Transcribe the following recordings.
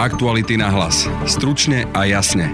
Aktuality na hlas. Stručne a jasne.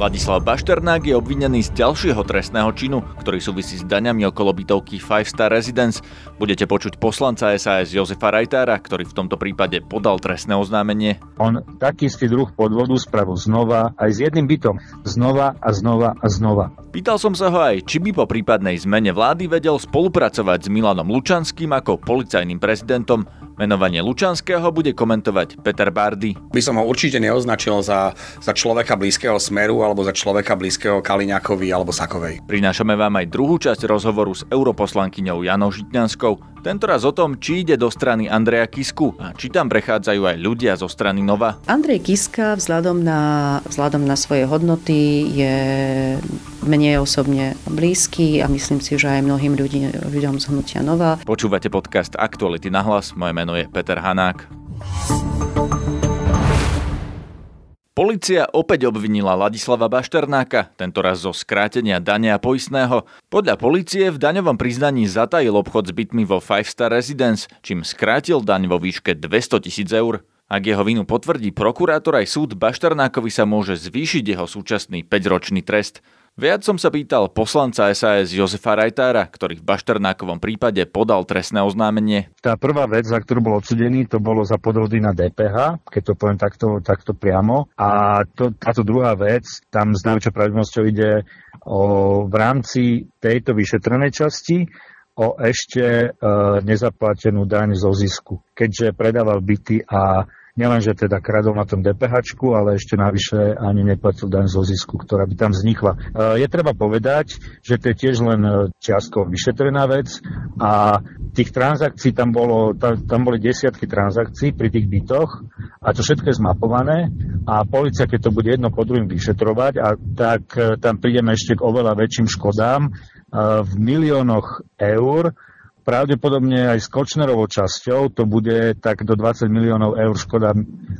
Ladislav Bašternák je obvinený z ďalšieho trestného činu, ktorý súvisí s daňami okolo bytovky Five Star Residence. Budete počuť poslanca SAS Jozefa Rajtára, ktorý v tomto prípade podal trestné oznámenie. On taký istý druh podvodu spravil znova aj s jedným bytom. Znova a znova a znova. Pýtal som sa ho aj, či by po prípadnej zmene vlády vedel spolupracovať s Milanom Lučanským ako policajným prezidentom Menovanie Lučanského bude komentovať Peter Bardy. By som ho určite neoznačil za, za človeka blízkeho Smeru alebo za človeka blízkeho Kaliňakovi alebo Sakovej. Prinášame vám aj druhú časť rozhovoru s europoslankyňou Janou Žitňanskou. Tentoraz o tom, či ide do strany Andreja Kisku a či tam prechádzajú aj ľudia zo strany Nova. Andrej Kiska vzhľadom na, vzhľadom na svoje hodnoty je mne osobne blízky a myslím si, že aj mnohým ľudí, ľuďom z hnutia Nova. Počúvate podcast Aktuality na hlas, moje meno je Peter Hanák. Polícia opäť obvinila Ladislava Bašternáka, tentoraz zo skrátenia dania poistného. Podľa polície v daňovom priznaní zatajil obchod s bytmi vo Five Star Residence, čím skrátil daň vo výške 200 tisíc eur. Ak jeho vinu potvrdí prokurátor aj súd, Bašternákovi sa môže zvýšiť jeho súčasný 5-ročný trest. Viac som sa pýtal poslanca SAS Jozefa Rajtára, ktorý v Bašternákovom prípade podal trestné oznámenie. Tá prvá vec, za ktorú bol odsudený, to bolo za podvody na DPH, keď to poviem takto, takto priamo. A to, táto druhá vec, tam s najväčšou pravdivosťou ide o, v rámci tejto vyšetrenej časti o ešte e, nezaplatenú daň zo zisku. Keďže predával byty a Nielenže teda kradol na tom DPH, ale ešte navyše ani neplatil daň zo zisku, ktorá by tam vznikla. E, je treba povedať, že to je tiež len e, čiastkovo vyšetrená vec a tých transakcií tam, bolo, tam boli desiatky transakcií pri tých bytoch a to všetko je zmapované a policia, keď to bude jedno po druhým vyšetrovať, a tak e, tam prídeme ešte k oveľa väčším škodám v miliónoch eur, pravdepodobne aj s Kočnerovou časťou to bude tak do 20 miliónov eur škoda,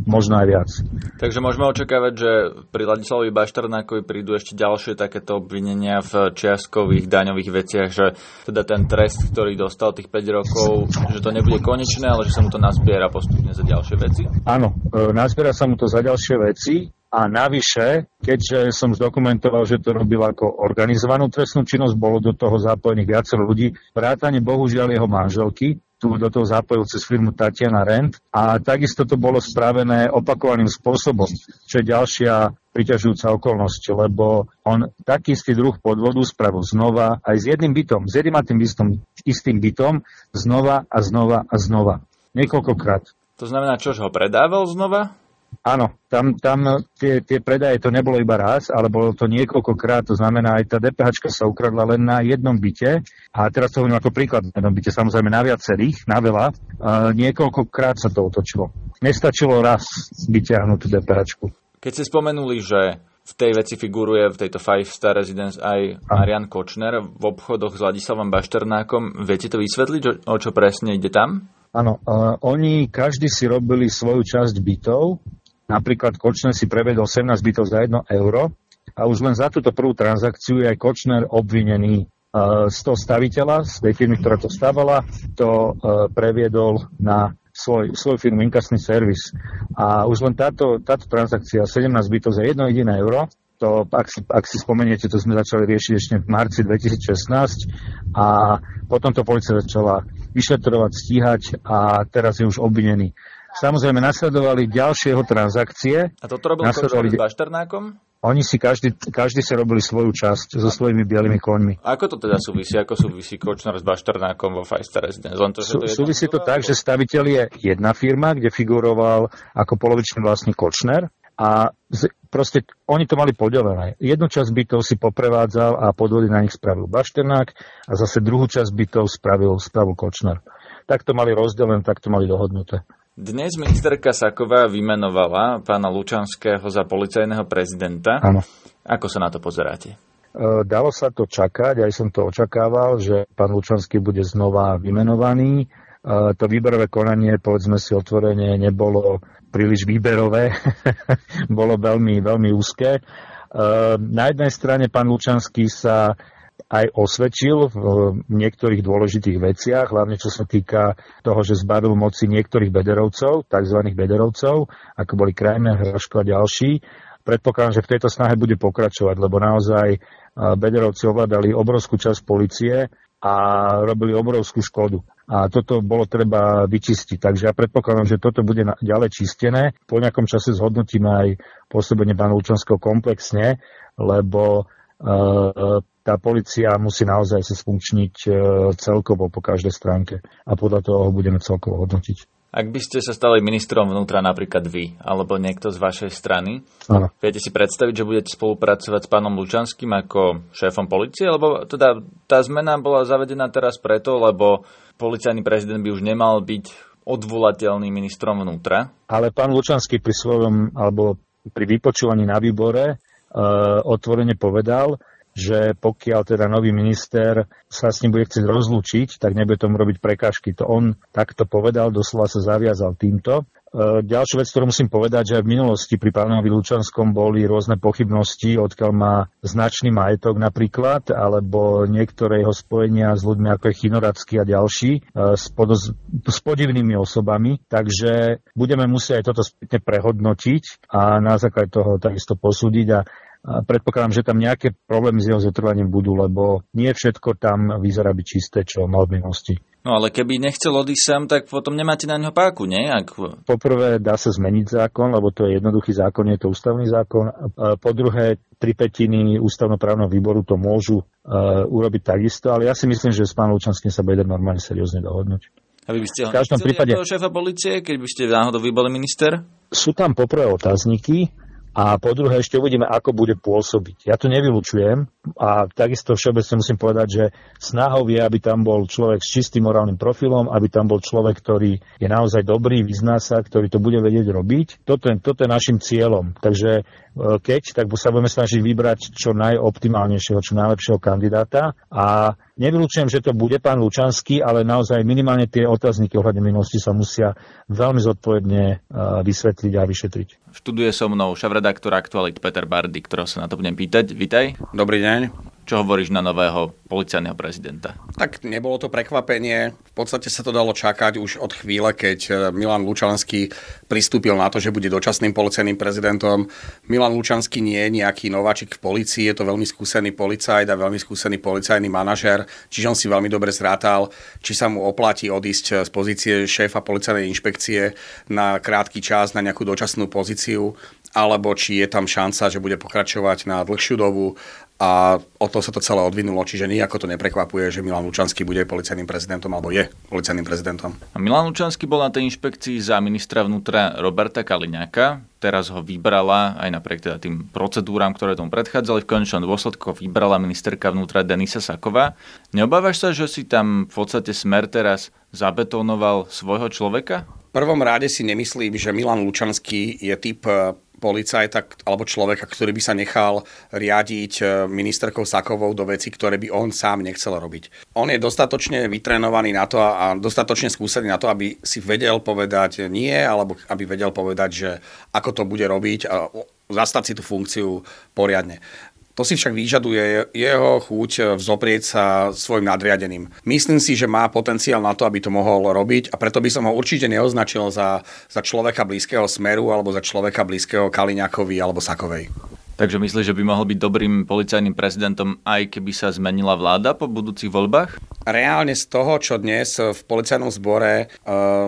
možno aj viac. Takže môžeme očakávať, že pri Ladislavovi Bašternákovi prídu ešte ďalšie takéto obvinenia v čiastkových daňových veciach, že teda ten trest, ktorý dostal tých 5 rokov, že to nebude konečné, ale že sa mu to nazbiera postupne za ďalšie veci? Áno, e, nazbiera sa mu to za ďalšie veci a navyše, keďže som zdokumentoval, že to robil ako organizovanú trestnú činnosť, bolo do toho zapojených viacero ľudí, vrátane bohužiaľ jeho manželky, tu do toho zapojil cez firmu Tatiana Rent a takisto to bolo spravené opakovaným spôsobom, čo je ďalšia priťažujúca okolnosť, lebo on taký istý druh podvodu spravil znova aj s jedným bytom, s jedným a tým istým, istým bytom, znova a znova a znova. Niekoľkokrát. To znamená, čo ho predával znova? Áno, tam, tam tie, tie predaje to nebolo iba raz, ale bolo to niekoľkokrát, to znamená aj tá DPH sa ukradla len na jednom byte a teraz to hovorím ako príklad na jednom byte, samozrejme na viacerých, na veľa, uh, niekoľkokrát sa to otočilo. Nestačilo raz vyťahnuť tú DPH. Keď ste spomenuli, že v tej veci figuruje v tejto Five Star Residence aj Marian Kočner v obchodoch s Ladislavom Bašternákom. Viete to vysvetliť, o čo presne ide tam? Áno, uh, oni každý si robili svoju časť bytov Napríklad Kočner si prevedol 17 bytov za 1 euro a už len za túto prvú transakciu je aj Kočner obvinený z toho staviteľa, z tej firmy, ktorá to stavala, to previedol na svoj, svoj firmu inkasný servis. A už len táto, táto transakcia 17 bytov za 1 jediné euro, to, ak, si, ak si spomeniete, to sme začali riešiť ešte v marci 2016 a potom to policia začala vyšetrovať, stíhať a teraz je už obvinený. Samozrejme, nasledovali ďalšie jeho transakcie. A toto robil nasledovali... s Bašternákom? Oni si každý, každý si robili svoju časť so svojimi bielými koňmi. Ako to teda súvisí? Ako súvisí Kočner s Bašternákom vo Fajster Residence? Len to, Sú, to súvisí to tak, že staviteľ je jedna firma, kde figuroval ako polovičný vlastník Kočner a z, proste oni to mali podelené. Jednu časť bytov si poprevádzal a podvody na nich spravil Bašternák a zase druhú časť bytov spravil, spravil Kočner. Tak to mali rozdelené, tak to mali dohodnuté. Dnes ministerka Saková vymenovala pána Lučanského za policajného prezidenta. Áno. Ako sa na to pozeráte? E, dalo sa to čakať, aj som to očakával, že pán Lučanský bude znova vymenovaný. E, to výberové konanie, povedzme si otvorene, nebolo príliš výberové, bolo veľmi, veľmi úzke. E, na jednej strane pán Lučanský sa aj osvedčil v niektorých dôležitých veciach, hlavne čo sa týka toho, že zbavil moci niektorých bederovcov, tzv. bederovcov, ako boli Krajmer, Hraško a ďalší. Predpokladám, že v tejto snahe bude pokračovať, lebo naozaj bederovci ovládali obrovskú časť policie a robili obrovskú škodu. A toto bolo treba vyčistiť. Takže ja predpokladám, že toto bude ďalej čistené. Po nejakom čase zhodnotíme aj pôsobenie pána komplexne, lebo tá policia musí naozaj sa sfunkčniť e, celkovo po každej stránke a podľa toho ho budeme celkovo hodnotiť. Ak by ste sa stali ministrom vnútra napríklad vy, alebo niekto z vašej strany, Áno. viete si predstaviť, že budete spolupracovať s pánom Lučanským ako šéfom policie? Lebo teda tá zmena bola zavedená teraz preto, lebo policajný prezident by už nemal byť odvolateľný ministrom vnútra. Ale pán Lučanský pri svojom, alebo pri vypočúvaní na výbore uh, otvorene povedal, že pokiaľ teda nový minister sa s ním bude chcieť rozlúčiť, tak nebude tomu robiť prekážky. To on takto povedal, doslova sa zaviazal týmto. E, ďalšiu vec, ktorú musím povedať, že aj v minulosti pri pánovi Lučanskom boli rôzne pochybnosti, odkiaľ má značný majetok napríklad, alebo niektoré jeho spojenia s ľuďmi ako je Chinoracký a ďalší, e, s, podoz, s podivnými osobami. Takže budeme musieť aj toto spätne prehodnotiť a na základe toho takisto posúdiť a a predpokladám, že tam nejaké problémy s jeho zotrvaním budú, lebo nie všetko tam vyzerá byť čisté, čo mal v minulosti. No ale keby nechcel odísť sám, tak potom nemáte na neho páku, nie? Ak... Poprvé dá sa zmeniť zákon, lebo to je jednoduchý zákon, je to ústavný zákon. Po druhé, tri petiny ústavnoprávneho výboru to môžu uh, urobiť takisto, ale ja si myslím, že s pánom Lučanským sa bude normálne seriózne dohodnúť. A vy by ste ho v každom prípade... šéfa policie, keď by ste náhodou vy boli minister? Sú tam poprvé otázniky, a po druhé ešte uvidíme, ako bude pôsobiť. Ja to nevylučujem a takisto všeobecne musím povedať, že snahou je, aby tam bol človek s čistým morálnym profilom, aby tam bol človek, ktorý je naozaj dobrý, vyzná sa, ktorý to bude vedieť robiť. Toto je, toto je našim cieľom. Takže e, keď, tak sa budeme snažiť vybrať čo najoptimálnejšieho, čo najlepšieho kandidáta a Nevylučujem, že to bude pán Lučanský, ale naozaj minimálne tie otázniky ohľadne minulosti sa musia veľmi zodpovedne e, vysvetliť a vyšetriť. Študuje so mnou šavredaktor Aktualit Peter Bardy, ktorého sa na to budem pýtať. Vítaj. Dobrý deň. Čo hovoríš na nového policajného prezidenta? Tak nebolo to prekvapenie. V podstate sa to dalo čakať už od chvíle, keď e, Milan Lučanský pristúpil na to, že bude dočasným policajným prezidentom. Milan Lučanský nie je nejaký nováčik v policii, je to veľmi skúsený policajt a veľmi skúsený policajný manažer, čiže on si veľmi dobre zrátal, či sa mu oplatí odísť z pozície šéfa policajnej inšpekcie na krátky čas na nejakú dočasnú pozíciu alebo či je tam šanca, že bude pokračovať na dlhšiu dobu a o to sa to celé odvinulo, čiže nejako to neprekvapuje, že Milan Lučanský bude policajným prezidentom alebo je policajným prezidentom. A Milan Lučanský bol na tej inšpekcii za ministra vnútra Roberta Kaliňáka. Teraz ho vybrala aj napriek teda tým procedúram, ktoré tomu predchádzali. V konečnom dôsledku vybrala ministerka vnútra Denisa Saková. Neobávaš sa, že si tam v podstate smer teraz zabetonoval svojho človeka? Prvom rade si nemyslím, že Milan Lučanský je typ policajta alebo človeka, ktorý by sa nechal riadiť e, ministerkou Sakovou do veci, ktoré by on sám nechcel robiť. On je dostatočne vytrenovaný na to a dostatočne skúsený na to, aby si vedel povedať nie, alebo aby vedel povedať, že ako to bude robiť a zastať si tú funkciu poriadne. To si však vyžaduje jeho chuť vzoprieť sa svojim nadriadeným. Myslím si, že má potenciál na to, aby to mohol robiť a preto by som ho určite neoznačil za, za človeka blízkeho Smeru alebo za človeka blízkeho Kaliňakovi alebo Sakovej. Takže myslíš, že by mohol byť dobrým policajným prezidentom, aj keby sa zmenila vláda po budúcich voľbách? Reálne z toho, čo dnes v policajnom zbore e,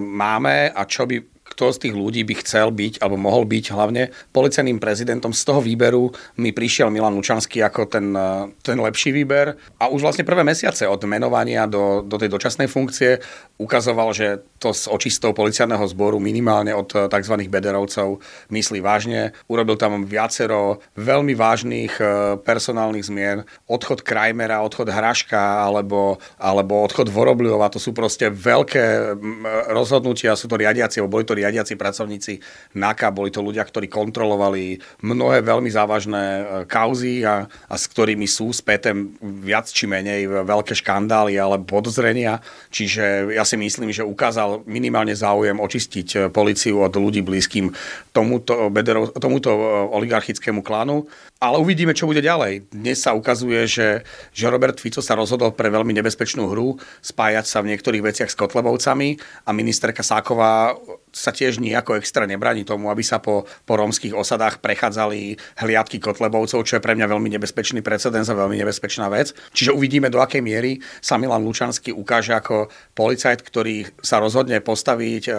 máme a čo by kto z tých ľudí by chcel byť, alebo mohol byť hlavne policajným prezidentom. Z toho výberu mi prišiel Milan Lučanský ako ten, eh, ten lepší výber. A už vlastne prvé mesiace od menovania do, do tej dočasnej funkcie ukazoval, že to s očistou policajného zboru minimálne od eh, tzv. bederovcov myslí vážne. Urobil tam viacero veľmi vážnych eh, personálnych zmien. Odchod Krajmera, odchod Hraška alebo, alebo odchod Vorobliova, to sú proste veľké mm, rozhodnutia, sú to riadiaci, boli to riadiaci pracovníci NAKA, boli to ľudia, ktorí kontrolovali mnohé veľmi závažné e, kauzy a, a s ktorými sú späté viac či menej veľké škandály alebo podozrenia. Čiže ja si myslím, že ukázal minimálne záujem očistiť policiu od ľudí blízkym tomuto, tomuto oligarchickému klánu. Ale uvidíme, čo bude ďalej. Dnes sa ukazuje, že, že Robert Fico sa rozhodol pre veľmi nebezpečnú hru, spájať sa v niektorých veciach s Kotlebovcami a ministerka Sáková sa tiež nejako extra nebráni tomu, aby sa po, po rómskych osadách prechádzali hliadky Kotlebovcov, čo je pre mňa veľmi nebezpečný precedens a veľmi nebezpečná vec. Čiže uvidíme, do akej miery sa Milan Lučanský ukáže ako policajt, ktorý sa rozhodne postaviť e,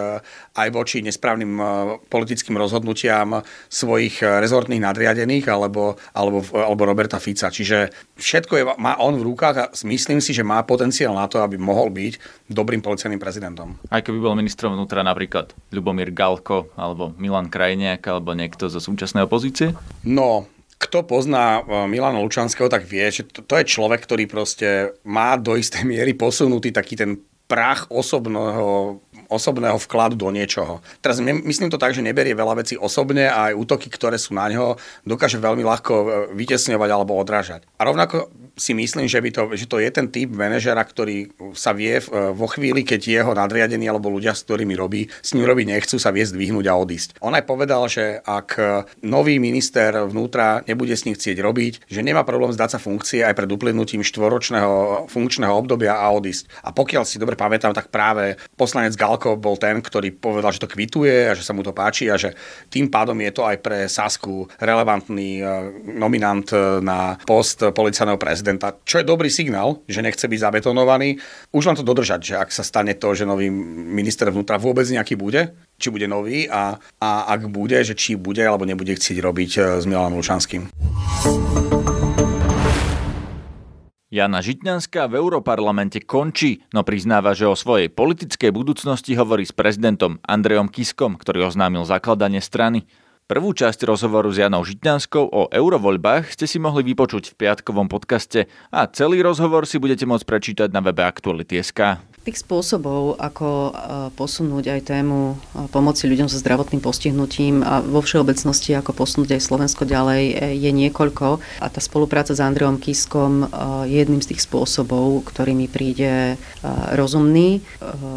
aj voči nesprávnym e, politickým rozhodnutiam svojich e, rezortných nadriadených alebo, alebo, alebo Roberta Fica. Čiže všetko je, má on v rukách a myslím si, že má potenciál na to, aby mohol byť dobrým policajným prezidentom. Aj keby bol ministrom vnútra napríklad Ľubomír Galko alebo Milan Krajniak alebo niekto zo súčasnej opozície? No, kto pozná e, Milana Lučanského, tak vie, že to, to je človek, ktorý proste má do istej miery posunutý taký ten prach osobného osobného vkladu do niečoho. Teraz myslím to tak, že neberie veľa vecí osobne a aj útoky, ktoré sú na ňo, dokáže veľmi ľahko e, vytesňovať alebo odrážať. A rovnako si myslím, že, by to, že to je ten typ manažera, ktorý sa vie e, vo chvíli, keď jeho nadriadení alebo ľudia, s ktorými robí, s ním robiť nechcú, sa vie zdvihnúť a odísť. On aj povedal, že ak nový minister vnútra nebude s ním chcieť robiť, že nemá problém zdať sa funkcie aj pred uplynutím štvoročného funkčného obdobia a odísť. A pokiaľ si dobre pamätám, tak práve poslanec Gal Valko bol ten, ktorý povedal, že to kvituje a že sa mu to páči a že tým pádom je to aj pre Sasku relevantný e, nominant e, na post policajného prezidenta, čo je dobrý signál, že nechce byť zabetonovaný. Už len to dodržať, že ak sa stane to, že nový minister vnútra vôbec nejaký bude, či bude nový a, a ak bude, že či bude alebo nebude chcieť robiť e, s Milanom Lučanským. Jana Žitňanská v Europarlamente končí, no priznáva, že o svojej politickej budúcnosti hovorí s prezidentom Andrejom Kiskom, ktorý oznámil zakladanie strany. Prvú časť rozhovoru s Janou Žitňanskou o eurovoľbách ste si mohli vypočuť v piatkovom podcaste a celý rozhovor si budete môcť prečítať na webe Aktuality.sk. Tých spôsobov, ako e, posunúť aj tému e, pomoci ľuďom so zdravotným postihnutím a vo všeobecnosti, ako posunúť aj Slovensko ďalej, e, je niekoľko. A tá spolupráca s Andreom Kiskom je jedným z tých spôsobov, ktorý mi príde rozumný.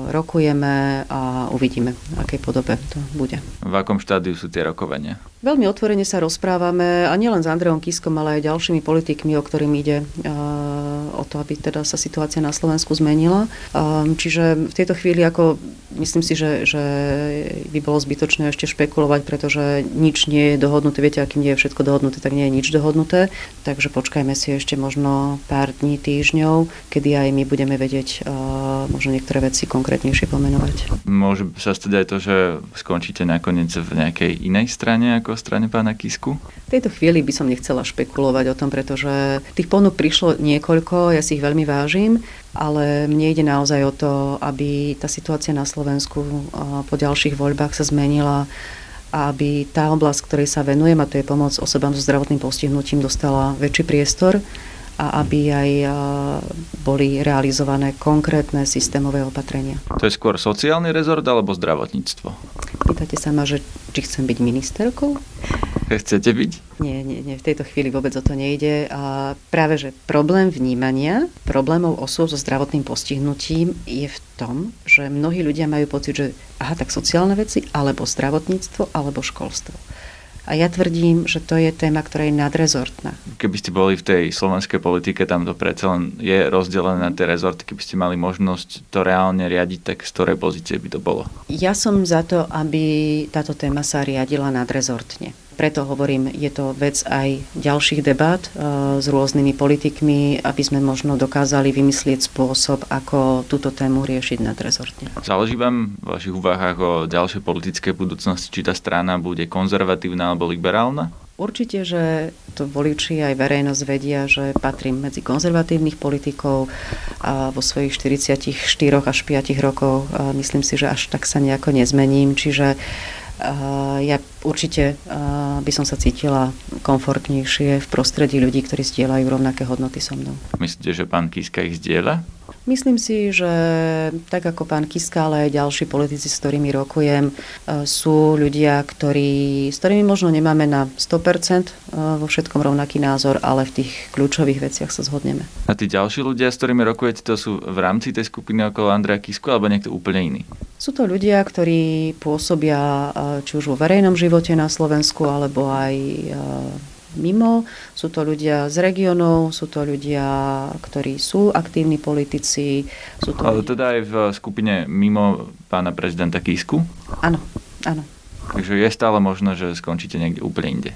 Rokujeme a uvidíme, v akej podobe to bude. V akom štádiu sú tie rokovania? Veľmi otvorene sa rozprávame a nielen s Andreom Kiskom, ale aj ďalšími politikmi, o ktorým ide o to, aby teda sa situácia na Slovensku zmenila. Čiže v tejto chvíli ako myslím si, že, že by bolo zbytočné ešte špekulovať, pretože nič nie je dohodnuté. Viete, akým nie je všetko dohodnuté, tak nie je nič dohodnuté. Takže počkajme si ešte možno pár dní, týždňov, kedy aj my budeme vedieť možno niektoré veci konkrétnejšie pomenovať. Môže sa stať aj to, že skončíte nakoniec v nejakej inej strane ako ako strane pána Kisku? V tejto chvíli by som nechcela špekulovať o tom, pretože tých ponúk prišlo niekoľko, ja si ich veľmi vážim, ale mne ide naozaj o to, aby tá situácia na Slovensku po ďalších voľbách sa zmenila a aby tá oblasť, ktorej sa venujem, a to je pomoc osobám so zdravotným postihnutím, dostala väčší priestor a aby aj boli realizované konkrétne systémové opatrenia. To je skôr sociálny rezort alebo zdravotníctvo? Pýtate sa ma, že či chcem byť ministerkou? Chcete byť? Nie, nie, nie, v tejto chvíli vôbec o to nejde. A práve, že problém vnímania problémov osôb so zdravotným postihnutím je v tom, že mnohí ľudia majú pocit, že aha, tak sociálne veci, alebo zdravotníctvo, alebo školstvo. A ja tvrdím, že to je téma, ktorá je nadrezortná. Keby ste boli v tej slovenskej politike, tam to predsa len je rozdelené na tie rezorty. Keby ste mali možnosť to reálne riadiť, tak z ktorej pozície by to bolo? Ja som za to, aby táto téma sa riadila nadrezortne preto hovorím, je to vec aj ďalších debat e, s rôznymi politikmi, aby sme možno dokázali vymyslieť spôsob, ako túto tému riešiť nadrezortne. Záleží vám v vašich úvahách o ďalšej politickej budúcnosti, či tá strana bude konzervatívna alebo liberálna? Určite, že to voliči aj verejnosť vedia, že patrím medzi konzervatívnych politikov a vo svojich 44 až 5 rokov myslím si, že až tak sa nejako nezmením. Čiže ja určite by som sa cítila komfortnejšie v prostredí ľudí, ktorí zdieľajú rovnaké hodnoty so mnou. Myslíte, že pán Kiska ich zdieľa? Myslím si, že tak ako pán Kiska, ale aj ďalší politici, s ktorými rokujem, e, sú ľudia, ktorí, s ktorými možno nemáme na 100% e, vo všetkom rovnaký názor, ale v tých kľúčových veciach sa zhodneme. A tí ďalší ľudia, s ktorými rokujete, to sú v rámci tej skupiny okolo Andreja Kisku alebo niekto úplne iný? Sú to ľudia, ktorí pôsobia e, či už vo verejnom živote na Slovensku, alebo aj mimo. Sú to ľudia z regionov, sú to ľudia, ktorí sú aktívni politici. Sú to Ale ľudia... teda aj v skupine mimo pána prezidenta Kisku? Áno, áno. Takže je stále možné, že skončíte niekde úplne inde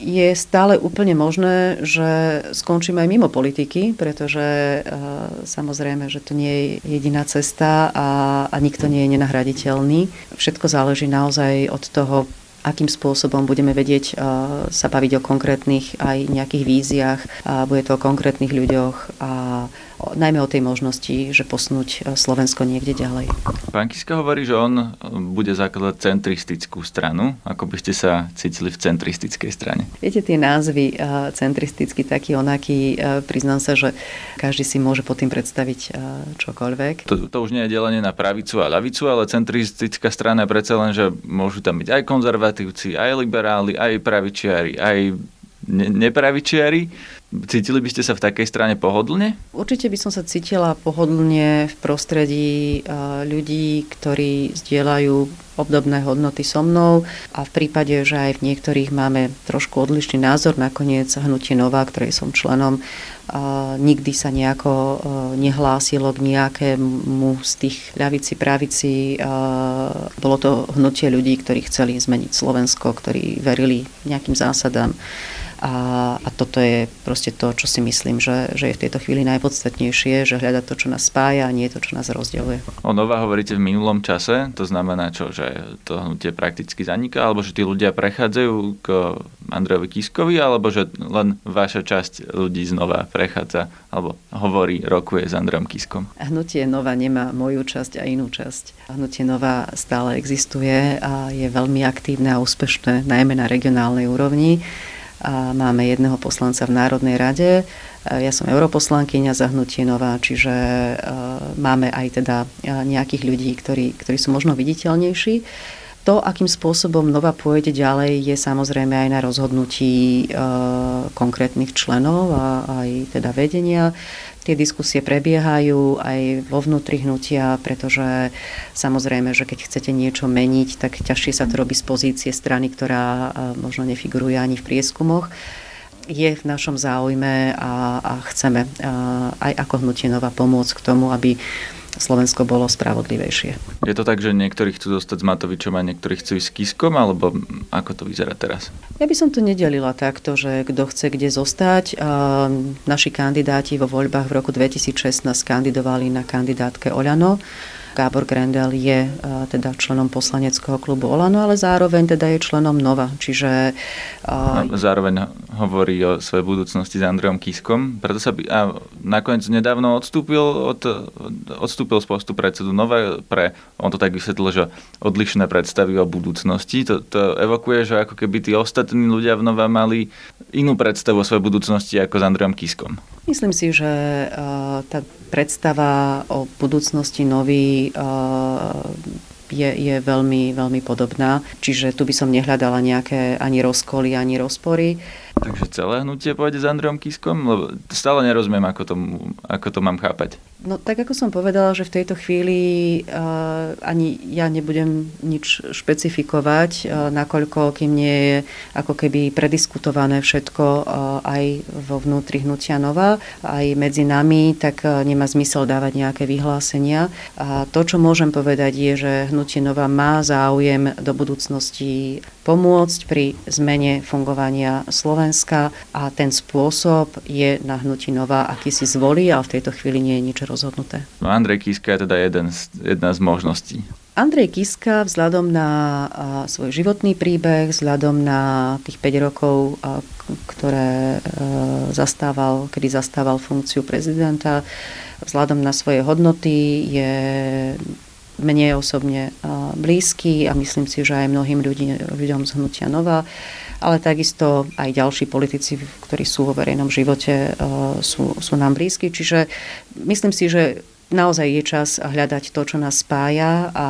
je stále úplne možné, že skončíme aj mimo politiky, pretože uh, samozrejme, že to nie je jediná cesta a, a nikto nie je nenahraditeľný. Všetko záleží naozaj od toho, akým spôsobom budeme vedieť sa baviť o konkrétnych aj nejakých víziách, bude to o konkrétnych ľuďoch a najmä o tej možnosti, že posnúť e, Slovensko niekde ďalej. Pán Kiska hovorí, že on e, bude zakladať centristickú stranu. Ako by ste sa cítili v centristickej strane? Viete, tie názvy e, centristicky, taký onaký, priznám sa, že každý si môže pod tým predstaviť čokoľvek. To, to už nie je delenie na pravicu a ľavicu, ale centristická strana je predsa len, že môžu tam byť aj konzervatívci, aj liberáli, aj pravičiari, aj ne- nepravičiari. Cítili by ste sa v takej strane pohodlne? Určite by som sa cítila pohodlne v prostredí ľudí, ktorí zdieľajú obdobné hodnoty so mnou a v prípade, že aj v niektorých máme trošku odlišný názor, nakoniec hnutie Nová, ktorej som členom, nikdy sa nejako nehlásilo k nejakému z tých ľavici, pravici. Bolo to hnutie ľudí, ktorí chceli zmeniť Slovensko, ktorí verili nejakým zásadám. A, a toto je proste to, čo si myslím, že, že je v tejto chvíli najpodstatnejšie, že hľadať to, čo nás spája a nie to, čo nás rozdeľuje. O Nova hovoríte v minulom čase, to znamená čo, že to hnutie prakticky zaniká, alebo že tí ľudia prechádzajú k Andrejovi Kiskovi, alebo že len vaša časť ľudí znova prechádza, alebo hovorí, rokuje s Andrejom Kiskom? Hnutie Nova nemá moju časť a inú časť. Hnutie Nova stále existuje a je veľmi aktívne a úspešné, najmä na regionálnej úrovni a máme jedného poslanca v Národnej rade. Ja som europoslankyňa za hnutie Nová, čiže máme aj teda nejakých ľudí, ktorí, ktorí sú možno viditeľnejší. To, akým spôsobom Nova pôjde ďalej, je samozrejme aj na rozhodnutí e, konkrétnych členov a aj teda vedenia. Tie diskusie prebiehajú aj vo vnútri hnutia, pretože samozrejme, že keď chcete niečo meniť, tak ťažšie sa to robí z pozície strany, ktorá možno nefiguruje ani v prieskumoch. Je v našom záujme a, a chceme a, aj ako hnutie Nova pomôcť k tomu, aby Slovensko bolo spravodlivejšie. Je to tak, že niektorí chcú zostať s Matovičom a niektorí chcú ísť s Kiskom, alebo ako to vyzerá teraz? Ja by som to nedelila takto, že kto chce kde zostať. Naši kandidáti vo voľbách v roku 2016 kandidovali na kandidátke Oľano Gábor Grendel je e, teda členom poslaneckého klubu Olano, ale zároveň teda je členom Nova. Čiže... E, zároveň hovorí o svojej budúcnosti s Andrejom Kiskom. Preto sa by, a nakoniec nedávno odstúpil, od, odstúpil z postu predsedu Nova pre, on to tak vysvetlil, že odlišné predstavy o budúcnosti. To, to evokuje, že ako keby tí ostatní ľudia v Nova mali inú predstavu o svojej budúcnosti ako s Andrejom Kiskom. Myslím si, že uh, tá predstava o budúcnosti nový je, je veľmi, veľmi podobná. Čiže tu by som nehľadala nejaké ani rozkoly, ani rozpory. Takže celé hnutie pôjde s Andrejom Kiskom? Lebo stále nerozumiem, ako to, ako to mám chápať. No tak ako som povedala, že v tejto chvíli uh, ani ja nebudem nič špecifikovať, uh, nakoľko kým nie je ako keby prediskutované všetko uh, aj vo vnútri hnutia Nova, aj medzi nami, tak uh, nemá zmysel dávať nejaké vyhlásenia. A to, čo môžem povedať, je, že hnutie Nova má záujem do budúcnosti pomôcť pri zmene fungovania Slovenska a ten spôsob je na hnutí Nova, aký si zvolí, ale v tejto chvíli nie je nič rozhodnuté. No Andrej Kiska je teda jeden z, jedna z možností. Andrej Kiska vzhľadom na svoj životný príbeh, vzhľadom na tých 5 rokov, ktoré zastával, kedy zastával funkciu prezidenta, vzhľadom na svoje hodnoty je mne osobne blízky a myslím si, že aj mnohým ľudí, ľuďom z Hnutia Nova, ale takisto aj ďalší politici, ktorí sú vo verejnom živote, sú, sú nám blízki. Čiže myslím si, že naozaj je čas hľadať to, čo nás spája a,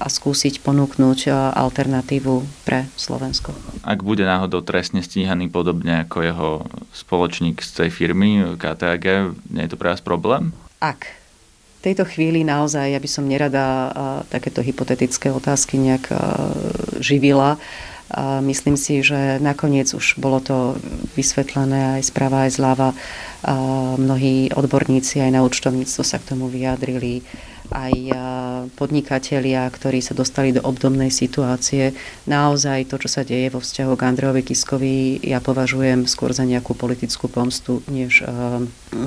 a skúsiť ponúknuť alternatívu pre Slovensko. Ak bude náhodou trestne stíhaný podobne ako jeho spoločník z tej firmy KTAG, nie je to pre vás problém? Ak v tejto chvíli naozaj, ja by som nerada takéto hypotetické otázky nejak živila. Myslím si, že nakoniec už bolo to vysvetlené aj správa, aj zľava. Mnohí odborníci aj na účtovníctvo sa k tomu vyjadrili aj podnikatelia, ktorí sa dostali do obdobnej situácie. Naozaj to, čo sa deje vo vzťahu k Andrejovi Kiskovi, ja považujem skôr za nejakú politickú pomstu, než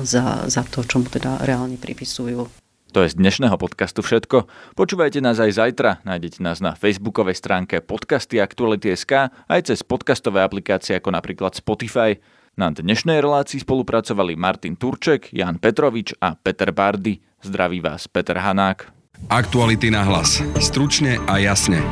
za, za to, čo mu teda reálne pripisujú. To je z dnešného podcastu všetko. Počúvajte nás aj zajtra. Nájdete nás na facebookovej stránke podcasty Aktuality.sk aj cez podcastové aplikácie ako napríklad Spotify. Na dnešnej relácii spolupracovali Martin Turček, Jan Petrovič a Peter Bardy. Zdraví vás Peter Hanák. Aktuality na hlas. Stručne a jasne.